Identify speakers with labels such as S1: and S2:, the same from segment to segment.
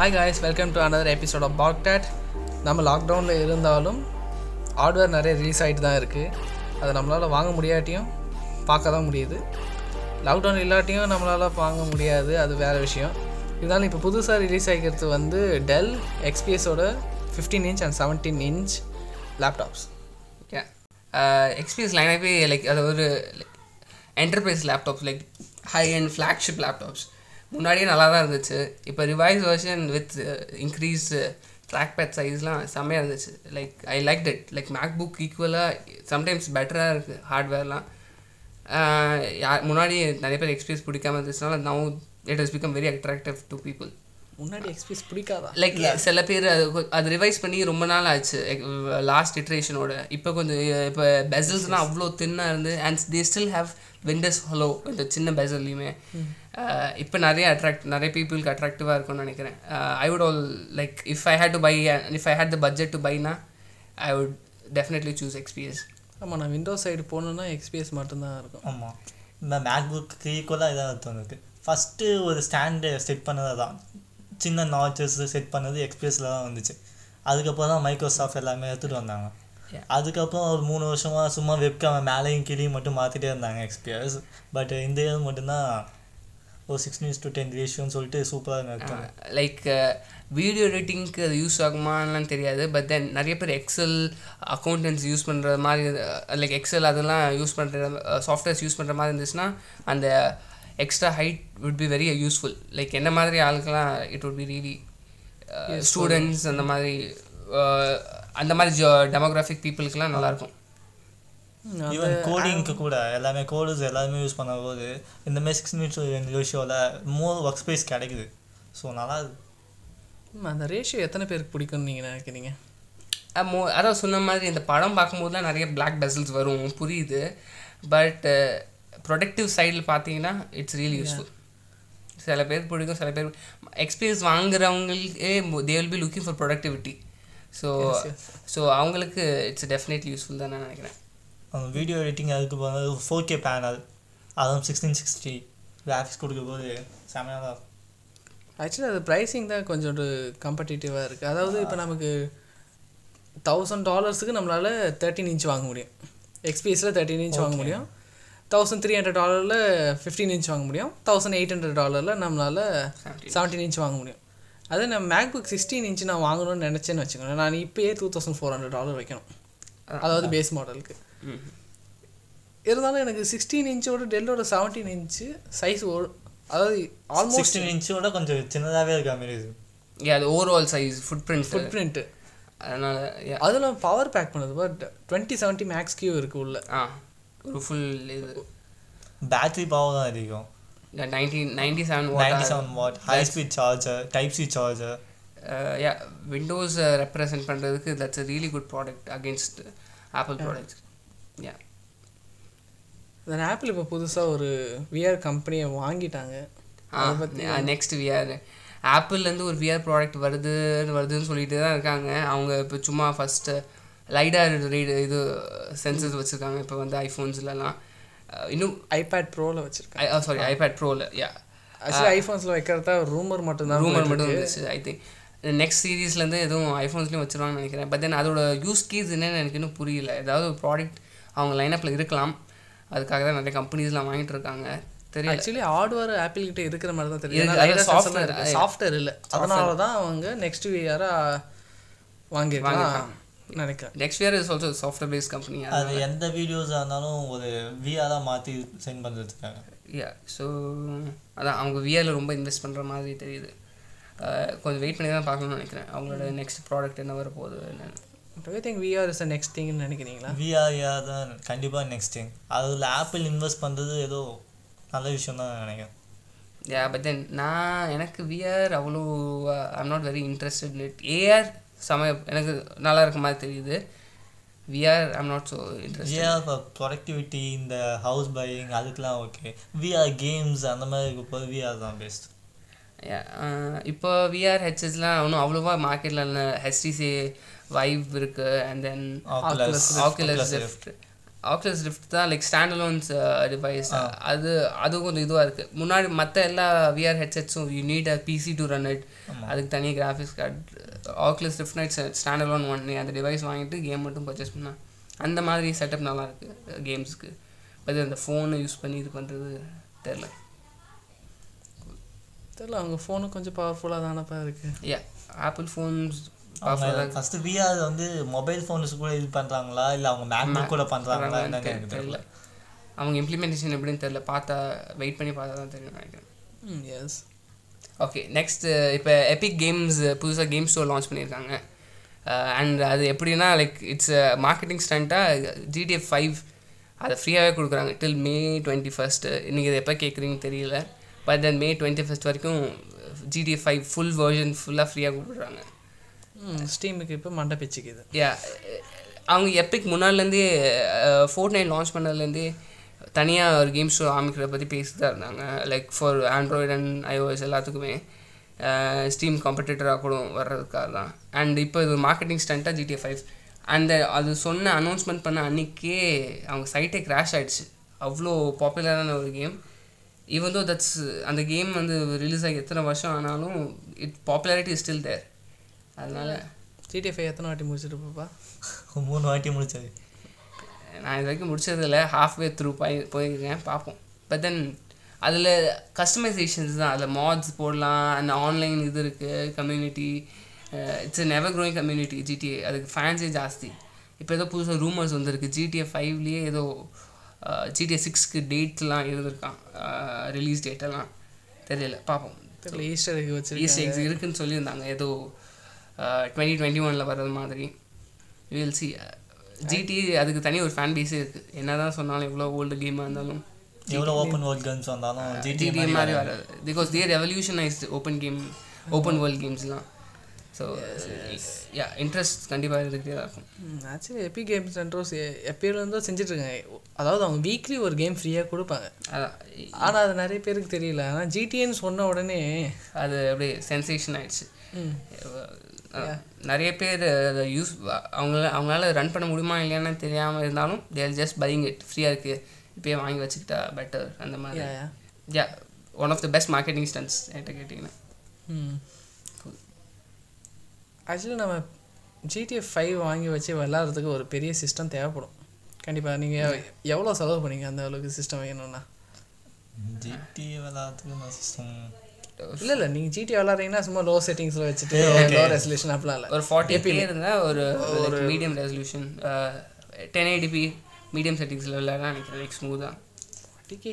S1: Hi guys welcome to another episode of பாக்டாட் நம்ம லாக்டவுனில் இருந்தாலும் ஹார்ட்வேர் நிறைய ரிலீஸ் ஆகிட்டு தான் இருக்குது அதை நம்மளால் வாங்க முடியாட்டியும் பார்க்க தான் முடியுது. லாக்டவுன் இல்லாட்டியும் நம்மளால் வாங்க முடியாது அது வேறு விஷயம். இருந்தாலும் இப்போ புதுசாக ரிலீஸ் ஆகிக்கிறது வந்து Dell எக்ஸ்பிஎஸோட fifteen inch and seventeen inch laptops
S2: okay XPS லைனாகவே like அது ஒரு enterprise laptops like high and flagship laptops முன்னாடியே நல்லா தான் இருந்துச்சு. இப்போ revise version with increase trackpad சைஸ்லாம் செம்மையாக இருந்துச்சு. Like I like it like MacBook ஈக்குவலாக சம்டைம்ஸ் பெட்டராக இருக்குது ஹார்ட்வேர்லாம் யார் முன்னாடி நிறைய பேர் எக்ஸ்பீரியன்ஸ் பிடிக்காம இருந்துச்சுனால now it has become very attractive to people
S1: முன்னாடி எக்ஸ்பிஎஸ் பிடிக்காதா?
S2: லைக் சில பேர் அது அது ரிவைஸ் பண்ணி ரொம்ப நாள் ஆச்சு. லாஸ்ட் இட்ரேஷனோட இப்போ கொஞ்சம் இப்போ பெசல்ஸ்லாம் அவ்வளோ தின்னாக இருந்து and they still have winters hello இந்த சின்ன பெசல்லையுமே இப்போ நிறைய அட்ராக்ட் நிறைய பீப்புளுக்கு அட்ராக்டிவாக இருக்கும்னு நினைக்கிறேன். I would all like if I had to buy if I had the budget to பைனா I would definitely choose experience
S1: ஆமாம் நான் விண்டோஸ் சைடு போகணுன்னா எக்ஸ்பிஎஸ் மட்டும்தான் இருக்கும்.
S3: ஆமாம் இந்த மேக்புக்கு ஈக்குவலாக இதாக தோணுது. ஃபஸ்ட்டு ஒரு ஸ்டாண்டு செட் பண்ணது தான் சின்ன நாச்சஸ் செட் பண்ணது எக்ஸ்பிரஸில் தான் வந்துச்சு. அதுக்கப்புறம் தான் மைக்ரோசாஃப்ட் எல்லாமே எடுத்துகிட்டு வந்தாங்க. அதுக்கப்புறம் ஒரு மூணு வருஷமாக சும்மா வெப்கேம் மேலேயும் கீழேயும் மட்டும் மாற்றிட்டே இருந்தாங்க எக்ஸ்பிஎஸ் பட் இந்த இயர் மட்டும்தான் ஒரு சிக்ஸ் மினிட்ஸ் டு டென் ரேஷியோன்னு சொல்லிட்டு சூப்பராக இருக்கும்
S2: லைக் வீடியோ எடிட்டிங்க்கு அது யூஸ் ஆகுமான்லாம் தெரியாது. பட் தென் நிறைய பேர் எக்ஸல் அக்கௌண்டன்ஸ் யூஸ் பண்ணுற மாதிரி லைக் எக்ஸல் அதெல்லாம் யூஸ் பண்ணுற சாஃப்ட்வேர்ஸ் யூஸ் பண்ணுற மாதிரி இருந்துச்சுன்னா அந்த extra height would be very useful like என்ன மாதிரி ஆளுக்கெல்லாம் it would be really students அந்த மாதிரி uh, அந்த மாதிரி ஜோ டெமோகிராஃபிக் பீப்புளுக்கெலாம் நல்லாயிருக்கும்
S3: ஈவன் கோடிங்க்கு கூட எல்லாமே கோடர்ஸ் எல்லாருமே யூஸ் பண்ணும்போது இந்த மாதிரி சிக்ஸ் மினிட்ஸ் ரேஷியோவில் மோர் ஒர்க் ஸ்பேஸ் கிடைக்குது. ஸோ நல்லா
S1: அந்த ரேஷியோ எத்தனை பேருக்கு பிடிக்கும்னு நீங்கள் நினைக்கிறீங்க?
S2: மோ அதான் சொன்ன மாதிரி இந்த படம் பார்க்கும்போதுலாம் நிறைய பிளாக் பெசல்ஸ் வரும் புரியுது. பட் ப்ரொடக்டிவ் சைடில் பார்த்தீங்கன்னா இட்ஸ் ரியலி யூஸ்ஃபுல் சில பேர் பிடிக்கும் சில பேர் experience வாங்குறவங்களுக்கே they will be looking for productivity so so அவங்களுக்கு இட்ஸ் டெஃபினெட்லி யூஸ்ஃபுல் தான் நான் நினைக்கிறேன்.
S3: வீடியோ எடிட்டிங் அதுக்கு போகிறது ஃபோர் கே பேனல் அதுவும் சிக்ஸ்டீன் சிக்ஸ்டி கிராஃபிக்ஸ் கொடுக்கும்போது செமையாக தான்
S1: ஆக்சுவலி அது ப்ரைஸிங் தான் கொஞ்சம் ஒரு கம்படிட்டிவாக இருக்குது அதாவது இப்போ நமக்கு தௌசண்ட் டாலர்ஸுக்கு நம்மளால் தேர்ட்டின் இன்ச் வாங்க முடியும். எக்ஸ்பிஎஸில் தேர்ட்டின் இன்ச் வாங்க முடியும். தௌசண்ட் த்ரீ ஹண்ட்ரட் டாலரில் ஃபிஃப்டீன் இன்ச் வாங்க முடியும். தௌசண்ட் எயிட் ஹண்ட்ரட் டாலரில் நம்மளால் செவன்டீன் இன்ச் வாங்க முடியும். அதே நான் மேக்புக் சிக்ஸ்டீன் இன்ச் நான் வாங்கணும்னு நினச்சேன்னு வச்சுக்கோங்களேன் நான் இப்போயே two thousand four hundred dollar வைக்கணும். அதாவது பேஸ் மாடலுக்கு
S2: ம்
S1: இருந்தாலும் எனக்கு சிக்ஸ்டீன் இன்ச்சோட டெல்லோட செவன்டீன் இன்ச்சு சைஸ் அதாவது ஆல்மோஸ்ட்
S3: சிக்ஸ்டீன் இன்ச்சோட கொஞ்சம் சின்னதாகவே இருக்க மாதிரி இது
S2: Yeah, அது overall size footprint
S1: footprint
S2: அதனால்
S1: அதில் பவர் பேக் பண்ணுது but twenty seventy Max Q இருக்குது உள்ள.
S2: ஆ. ஒரு ஃபுல் இது.
S3: பேட்டரி பவர் தான் அதிகம்.
S2: Nineteen ninety seven
S3: ninety seven watt high speed charger type C charger
S2: yeah Windows represent பண்ணுறதுக்கு that's a really good product against Apple products yeah
S1: then Apple இப்போ புதுசாக ஒரு விஆர் கம்பெனியை வாங்கிட்டாங்க.
S2: நெக்ஸ்ட் விஆர் ஆப்பிள்லேருந்து ஒரு VR product வருதுன்னு வருதுன்னு சொல்லிட்டு தான் இருக்காங்க. அவங்க இப்போ சும்மா ஃபஸ்ட்டு லைடார் ரீடு இது சென்சர்ஸ் வச்சுருக்காங்க இப்போ வந்து ஐஃபோன்ஸ்லலாம் இன்னும்
S1: ஐபேட் ப்ரோவில் வச்சுருக்காங்க.
S2: சாரி ஐபேட் ப்ரோவில் யா
S1: ஆக்சுவலி ஐஃபோன்ஸில் வைக்கிறதா ரூமர் மட்டும்தான்
S2: ரூமர் மட்டும். இருந்துச்சு ஐ திங்க் நெக்ஸ்ட் சீரீஸ்லேருந்து எதுவும் ஐஃபோன்ஸ்லேயும் வச்சிருவாங்கன்னு நினைக்கிறேன். பட் தென் அதோட யூஸ் கேஸ் என்னன்னு எனக்கு இன்னும் புரியல. ஏதாவது ஒரு ப்ராடக்ட் அவங்க லைனப்பில் இருக்கலாம். அதுக்காக தான் நிறைய கம்பெனிஸ்லாம் வாங்கிட்டு இருக்காங்க. தெரியல.
S1: ஆக்சுவலி ஹார்ட்வேர் ஆப்பிள் கிட்ட இருக்கிற மாதிரி தான். தெரியும்
S2: software,
S1: சாஃப்ட்வேர் இல்லை. அதனால தான் அவங்க நெக்ஸ்ட் விஆராக வாங்கியிருக்கலாம். நினைக்கிறேன்.
S2: Next year is also software based company
S3: அது எந்த வீடியோஸாக இருந்தாலும் ஒரு விஆராக மாற்றி சென்ட் பண்ணுறதுக்காக
S2: யா ஸோ அதான் அவங்க விஆரில் ரொம்ப இன்வெஸ்ட் பண்ணுற மாதிரி தெரியுது. கொஞ்சம் வெயிட் பண்ணி தான் பார்க்கணும்னு நினைக்கிறேன். அவங்களோட நெக்ஸ்ட் ப்ராடக்ட் என்ன வரப்போகுது என்னன்னு.
S1: I think VR is next திங்னு நினைக்கிறீங்களா?
S3: விஆர் தான் கண்டிப்பாக நெக்ஸ்ட் திங் அதில் ஆப்பிள் இன்வெஸ்ட் பண்ணுறது ஏதோ நல்ல விஷயம் தான் நினைக்கிறேன்.
S2: யா பட் தென் நான் எனக்கு விஆர் அவ்வளோ I'm not very interested it AR சம எனக்கு நல்லா இருக்க மாதிரி தெரியுது. VR I'm not so interest
S3: VR for productivity இந்த ஹவுஸ் பையிங் அதுக்கெலாம் ஓகே விஆர் கேம்ஸ் அந்த மாதிரி இருக்கும்போது விஆர் தான் பெஸ்ட்
S2: இப்போ விஆர் ஹெச்எஸ்லாம் ஒன்றும் அவ்வளோவா மார்க்கெட்டில் இல்லை. ஹெச்டிசி வைவ் இருக்குது and then
S3: Oculus, Oculus
S2: lift Oculus Rift தான் லைக் ஸ்டாண்ட் அலோன்ஸ் டிவைஸ் அது அது கொஞ்சம் இதுவாக இருக்குது முன்னாடி மற்ற எல்லா VR ஹெட்செட்ஸும் you need a PC to run it அதுக்கு தனி graphics card Oculus Rift night standalone one அந்த டிவைஸ் வாங்கிட்டு கேம் மட்டும் பர்ச்சேஸ் பண்ணா அந்த மாதிரி செட்டப் நல்லா இருக்குது கேம்ஸ்க்கு பட் அந்த ஃபோனை யூஸ் பண்ணி இது பண்ணுறது தெரில.
S1: தெரியல அவங்க ஃபோனு கொஞ்சம் பவர்ஃபுல்லாக தானப்பா இருக்குது
S2: yeah Apple
S3: phones first VR வந்து மொபைல் ஃபோன்ஸ் கூட இது பண்றாங்களா? இல்ல அவங்க மேக்புக் கூட பண்றாங்களா? என்னன்னு
S2: தெரியல. அவங்க இம்ப்ளிமெண்டேஷன் எப்படின்னு தெரியல. பார்த்தா வெயிட் பண்ணி பார்த்தா தான் தெரியும் நினைக்கிறேன்.
S1: ம் எஸ்
S2: ஓகே நெக்ஸ்ட் இப்போ எபிக் கேம்ஸ் புதுசாக கேம் ஸ்டோர் லான்ச் பண்ணியிருக்காங்க. அண்ட் அது எப்படின்னா லைக் இட்ஸ் மார்க்கெட்டிங் ஸ்டண்ட்டாக ஜிடிஎஃப் ஃபைவ் அதை ஃப்ரீயாகவே கொடுக்குறாங்க டில் மே டுவெண்ட்டி ஃபஸ்ட்டு நீங்கள் இதை எப்போ கேட்குறீங்கன்னு தெரியல. But then May twenty first வரைக்கும் ஜிடிஎஃப் ஃபைவ் ஃபுல் வெர்ஷன் ஃபுல்லாக ஃப்ரீயாக கொடுக்குறாங்க.
S1: ஸ்டீமுக்கு இப்போ மண்டை பிச்சுக்குது.
S2: யா அவங்க எப்பிக் முன்னாடிலேருந்தே ஃபோர் நைன் லான்ச் பண்ணதுலேருந்தே தனியாக ஒரு கேம் ஷோ ஆரம்பிக்கிறத பற்றி பேசிட்டு தான் இருந்தாங்க. Like for Android and iOS எல்லாத்துக்குமே ஸ்டீம் காம்படிட்டராக கூட வர்றதுக்காக தான் அண்ட் இப்போ இது மார்க்கெட்டிங் ஸ்டண்ட்டாக ஜிடிஏ ஃபைவ் அந்த அது சொன்ன அனௌன்ஸ்மெண்ட் பண்ண அன்றைக்கே அவங்க சைட்டே கிராஷ் ஆகிடுச்சு அவ்வளோ பாப்புலரான ஒரு கேம் ஈவன் தோ தட்ஸ் அந்த கேம் வந்து ரிலீஸ் ஆகி எத்தனை வருஷம் ஆனாலும் it popularity is still there அதனால்
S1: ஜிடிஎஃப் எத்தனை வாட்டி முடிச்சிருப்பா
S3: மூணு வாட்டி முடிச்சது.
S2: நான் இது வரைக்கும் முடிச்சதில்ல. Half way த்ரூ போய் போயிருக்கேன். பார்ப்போம் பட் தென் அதில் கஸ்டமைசேஷன்ஸ் தான். அதில் மாட்ஸ் போடலாம். அந்த ஆன்லைன் இது இருக்குது community it's never growing community GTA அதுக்கு ஃபேன்ஸே ஜாஸ்தி. இப்போ ஏதோ புதுசாக ரூமர்ஸ் வந்திருக்கு. ஜிடிஏ ஃபைவ்லேயே ஏதோ ஜிடிஏ சிக்ஸ்க்கு டேட்லாம் இருந்திருக்கான் ரிலீஸ் டேட்டெல்லாம் தெரியல. பார்ப்போம்
S1: தெரியல. ஈஸ்டர் எக் வச்சிருக்கேன்
S2: ஈஸ்ட் எக்ஸ் இருக்குன்னு சொல்லியிருந்தாங்க. ஏதோ டுவெண்ட்டி டுவெண்ட்டி ஒனில் வர்றது மாதிரி. வில் சி ஜிடி அதுக்கு தனி ஒரு ஃபேன் பேஸே இருக்குது என்ன தான் சொன்னாலும் எவ்வளோ ஓல்டு கேமாக இருந்தாலும்
S3: எவ்வளோ ஓப்பன் வேர்ல்ட் கன்ஸ் வந்தாலும் ஜிடி
S2: மாதிரி வராது. Because they're revolutionised open game open world கேம்ஸ்லாம் ஸோ யா இன்ட்ரெஸ்ட் கண்டிப்பாக இருந்துகிட்டே தான் இருக்கும்.
S1: ஆக்சுவலி எபி கேம் சென்டர்ஸ் எப்பயிலேருந்தோ செஞ்சுட்ருக்காங்க அதாவது அவங்க வீக்லி ஒரு கேம் ஃப்ரீயாக கொடுப்பாங்க. ஆனால் அது நிறைய பேருக்கு தெரியல. ஆனால் ஜிடிஏன்னு சொன்ன உடனே
S2: அது அப்படியே சென்சேஷன் ஆயிடுச்சு. நிறைய பேர் அதை யூஸ் அவங்கள அவங்களால ரன் பண்ண முடியுமா இல்லையான்னு தெரியாமல் இருந்தாலும் தேர் ஜஸ்ட் பையிங் இட் ஃப்ரீயாக இருக்குது இப்போயே வாங்கி வச்சுக்கிட்டா பெட்டர் அந்த மாதிரி.
S1: Yeah yeah
S2: yeah one of the best marketing stunts என்கிட்ட கேட்டிங்கன்னா.
S1: ம் ஆக்சுவலி நம்ம ஜிடிஎஃப் ஃபைவ் வாங்கி வச்சு விளாட்றதுக்கு ஒரு பெரிய சிஸ்டம் தேவைப்படும். கண்டிப்பாக நீங்கள் எவ்வளோ செலவு பண்ணீங்க அந்த அளவுக்கு சிஸ்டம் வேணும்னா?
S3: ஜிடி விளாட்றதுக்கு சிஸ்டம்
S1: இல்லை இல்லை நீங்கள் ஜிடி விளாட்றீங்கன்னா சும்மா லோ செட்டிங்ஸில் வச்சுட்டு லோ ரெசல்யூஷன் அப்படிலாம் இல்லை.
S2: ஒரு ஃபார்ட்டி பே இருந்தால் ஒரு ஒரு medium resolution ten eighty p medium செட்டிங்ஸில் விளையாட நினைக்கிறேன் லைக் ஸ்மூத்தாக
S1: டிகே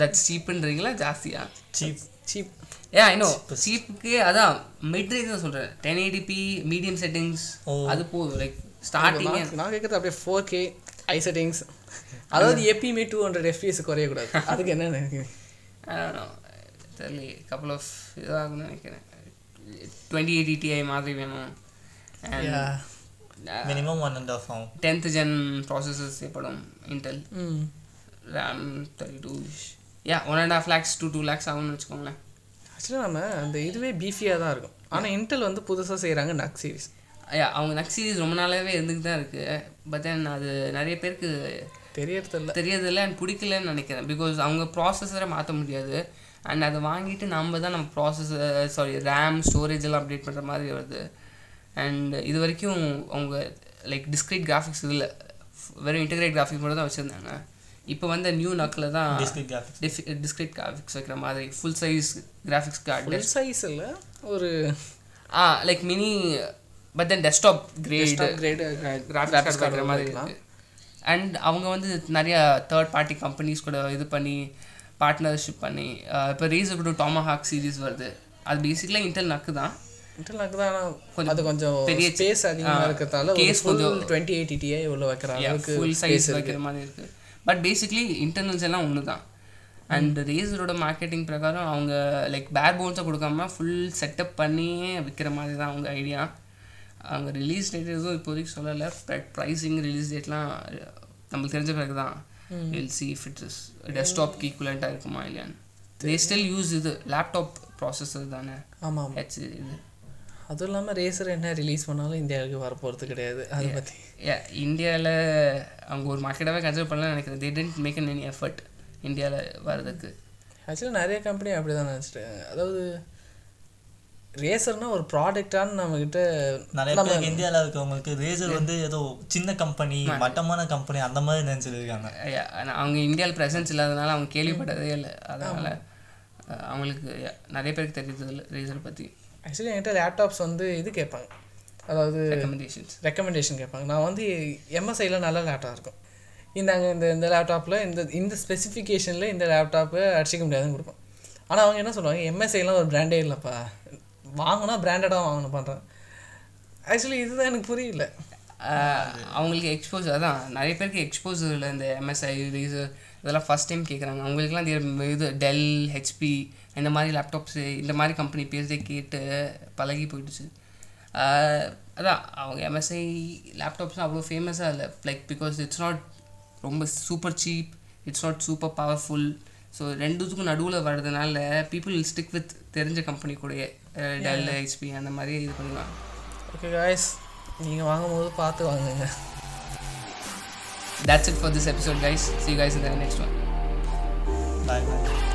S2: தட்ஸ் சீப்புன்றீங்களா ஜாஸ்தியா?
S3: சீப்
S1: சீப்
S2: ஏ இன்னும் சீப்புக்கு அதான் மிட் ரேஞ்ச் தான் சொல்கிறேன் டென் ஏடிபி மீடியம் செட்டிங்ஸ். அது போதும் லைக் ஸ்டார்டிங்கே
S1: நான் கேட்குறது அப்படியே ஃபோர் கே ஐ செட்டிங்ஸ் அதாவது எப்பயுமே டூ ஹண்ட்ரட் எஃபிஎஸ் குறையக்கூடாது. அதுக்கு என்ன நினைக்கிறீங்க
S2: தெரியல கப்பல் ஆஃப் இதாகும்னு நினைக்கிறேன். டுவெண்ட்டி எயிட்டி டிஐ மாதிரி வேணும்.
S3: மினிமம் ஒன் அண்ட் ஆஃப் ஆகும்
S2: டென்த் ஜென் ப்ராசஸர்ஸ் ஏற்படும்
S1: Intel
S2: RAM thirty two yeah one and half lakhs to two lakhs ஆகும்னு வச்சுக்கோங்களேன்.
S1: ஆக்சுவலாக நம்ம அந்த இதுவே பீஃபியாக தான் இருக்கும். ஆனால் இன்டெல் வந்து புதுசாக செய்கிறாங்க நக் சீரிஸ்
S2: யா அவங்க நெக்ஸ்ட் சீரிஸ் ரொம்ப நாளாகவே இருந்துட்டு தான் இருக்குது பட் தென் அது நிறைய பேருக்கு
S1: தெரியறதில்ல.
S2: தெரியறதில்ல அண்ட் பிடிக்கலன்னு நினைக்கிறேன். பிகாஸ் அவங்க ப்ராசஸரை மாற்ற முடியாது. அண்ட் அதை வாங்கிட்டு நம்ம தான் நம்ம ப்ராசஸர் சாரி ரேம் ஸ்டோரேஜ் எல்லாம் அப்டேட் பண்ணுற மாதிரி வருது. அண்ட் இது வரைக்கும் அவங்க லைக் டிஸ்கிரீட் கிராஃபிக்ஸ் இதில் வெறும் இன்டகிரேட் கிராஃபிக்ஸ் மட்டும் தான் வச்சுருந்தாங்க. இப்போ வந்து நியூ நக்கில் தான்
S3: டிஸ்கிரிட் கிராஃபிக்ஸ்
S2: டிஸ்கிரீட் கிராஃபிக்ஸ் வைக்கிற மாதிரி full size graphics card
S1: full size இல்லை? ஒரு
S2: ஆ like mini but then desktop grade
S1: grade
S2: graphics card வைக்கிற மாதிரி இருக்கு அண்ட் அவங்க வந்து நிறைய தேர்ட் பார்ட்டி கம்பெனிஸ் கூட இது பண்ணி பார்ட்னர்ஷிப் பண்ணி இப்போ ரீசன் கூட டாமஹாக் சீரிஸ் வருது. அது பேசிக்கலாக இன்டெல் நக்கு தான்.
S1: இன்டெல் நக்கு தான்
S2: கொஞ்சம்
S1: அது கொஞ்சம்
S2: பெரிய
S1: ஸ்பேஸ் அதிகமாக இருக்கிறதால ஃபுல்
S2: கொஞ்சம்
S1: டுவெண்ட்டி வைக்கிற அளவுக்கு
S2: ஃபுல் சைஸ் வைக்கிற மாதிரி இருக்கு. பட் பேசிக்லி இன்டர்னல்ஸ் எல்லாம் ஒன்று தான். அண்ட் ரேசரோட மார்க்கெட்டிங் பிரகாரம் அவங்க லைக் பேர் போன்ஸை கொடுக்காம ஃபுல் செட்டப் பண்ணியே விற்கிற மாதிரி தான் அவங்க ஐடியா அவங்க ரிலீஸ் டேட் எதுவும் இப்போதைக்கு சொல்லலை. பட் ப்ரைஸிங் ரிலீஸ் டேட்லாம் நம்மளுக்கு தெரிஞ்ச பிறகு தான் will see if it is டெஸ்க்டாப்க்கு ஈக்குவலண்ட்டாக இருக்குமா இல்லையான்னு. தே ஸ்டில் யூஸ் இது லேப்டாப் ப்ராசஸர் தானே.
S1: ஆமாம்.
S2: ஹெச் இது
S1: அதுவும் இல்லாமல் ரேசர் என்ன ரிலீஸ் பண்ணாலும் இந்தியாவுக்கு வரப்போகிறது கிடையாது. அதை பற்றி
S2: இந்தியாவில் அவங்க ஒரு மார்க்கெட்டாகவே கன்சிடர் பண்ணலாம் நினைக்கிறேன். They tend make any effort இந்தியாவில் வர்றதுக்கு.
S1: ஆக்சுவலாக நிறைய கம்பெனி அப்படி தான் நினச்சிட்டாங்க அதாவது ரேசர்னா ஒரு ப்ராடக்டான்னு நம்மக்கிட்ட
S3: நிறைய பேருக்கு இந்தியாவில் இருக்கவங்களுக்கு ரேசர் வந்து ஏதோ சின்ன கம்பெனி மட்டமான கம்பெனி அந்த மாதிரி
S2: ஆனா அவங்க இந்தியாவில் ப்ரெசன்ஸ் இல்லாதனால அவங்க கேள்விப்பட்டதே இல்லை. அதனால் அவங்களுக்கு நிறைய பேருக்கு தெரியுது இல்லை ரேசர் பற்றி
S1: ஆக்சுவலி என்கிட்ட லேப்டாப்ஸ் வந்து இது கேட்பாங்க. அதாவது
S2: ரெக்கமெண்டேஷன்ஸ்
S1: ரெக்கமெண்டேஷன் கேட்பாங்க. நான் வந்து எம்எஸ்ஐயில் நல்ல லேப்டாப் இருக்கும். இந்தாங்க இந்த இந்த லேப்டாப்பில் இந்த இந்த ஸ்பெசிஃபிகேஷனில் இந்த லேப்டாப்பை அடிச்சிக்க முடியாதுன்னு கொடுப்போம். ஆனால் அவங்க என்ன சொல்லுவாங்க? எம்எஸ்ஐலாம் ஒரு பிராண்டே இல்லைப்பா. வாங்கினா பிராண்டடாக வாங்கணும் பண்ணுறேன் ஆக்சுவலி இதுதான் எனக்கு புரியல.
S2: அவங்களுக்கு எக்ஸ்போஸ் அதான் நிறைய பேருக்கு எக்ஸ்போஸ் இல்லை இந்த எம்எஸ்ஐ ரீசர் இதெல்லாம் ஃபஸ்ட் டைம் கேட்குறாங்க அவங்களுக்குலாம் இது டெல் ஹெச்பி இந்த மாதிரி லேப்டாப்ஸு இந்த மாதிரி கம்பெனி பேசுறதே கேட்டு பழகி போயிடுச்சு. அதான் அவங்க எம்எஸ்ஐ லேப்டாப்ஸ்லாம் அவ்வளோ ஃபேமஸாக இல்லை. லைக் பிகாஸ் இட்ஸ் நாட் ரொம்ப super cheap it's not super powerful so ரெண்டுத்துக்கும் நடுவில் வர்றதுனால பீப்புள் ஸ்டிக் வித் தெரிஞ்ச கம்பெனி கூடயே. டெல் ஹெச்பி அந்த மாதிரி இது பண்ணுவாங்க
S1: ஓகே காய்ஸ் நீங்கள் வாங்கும்போது பார்த்து வாங்குங்க
S2: That's it for this episode, guys. See you guys in the next one.
S3: Bye bye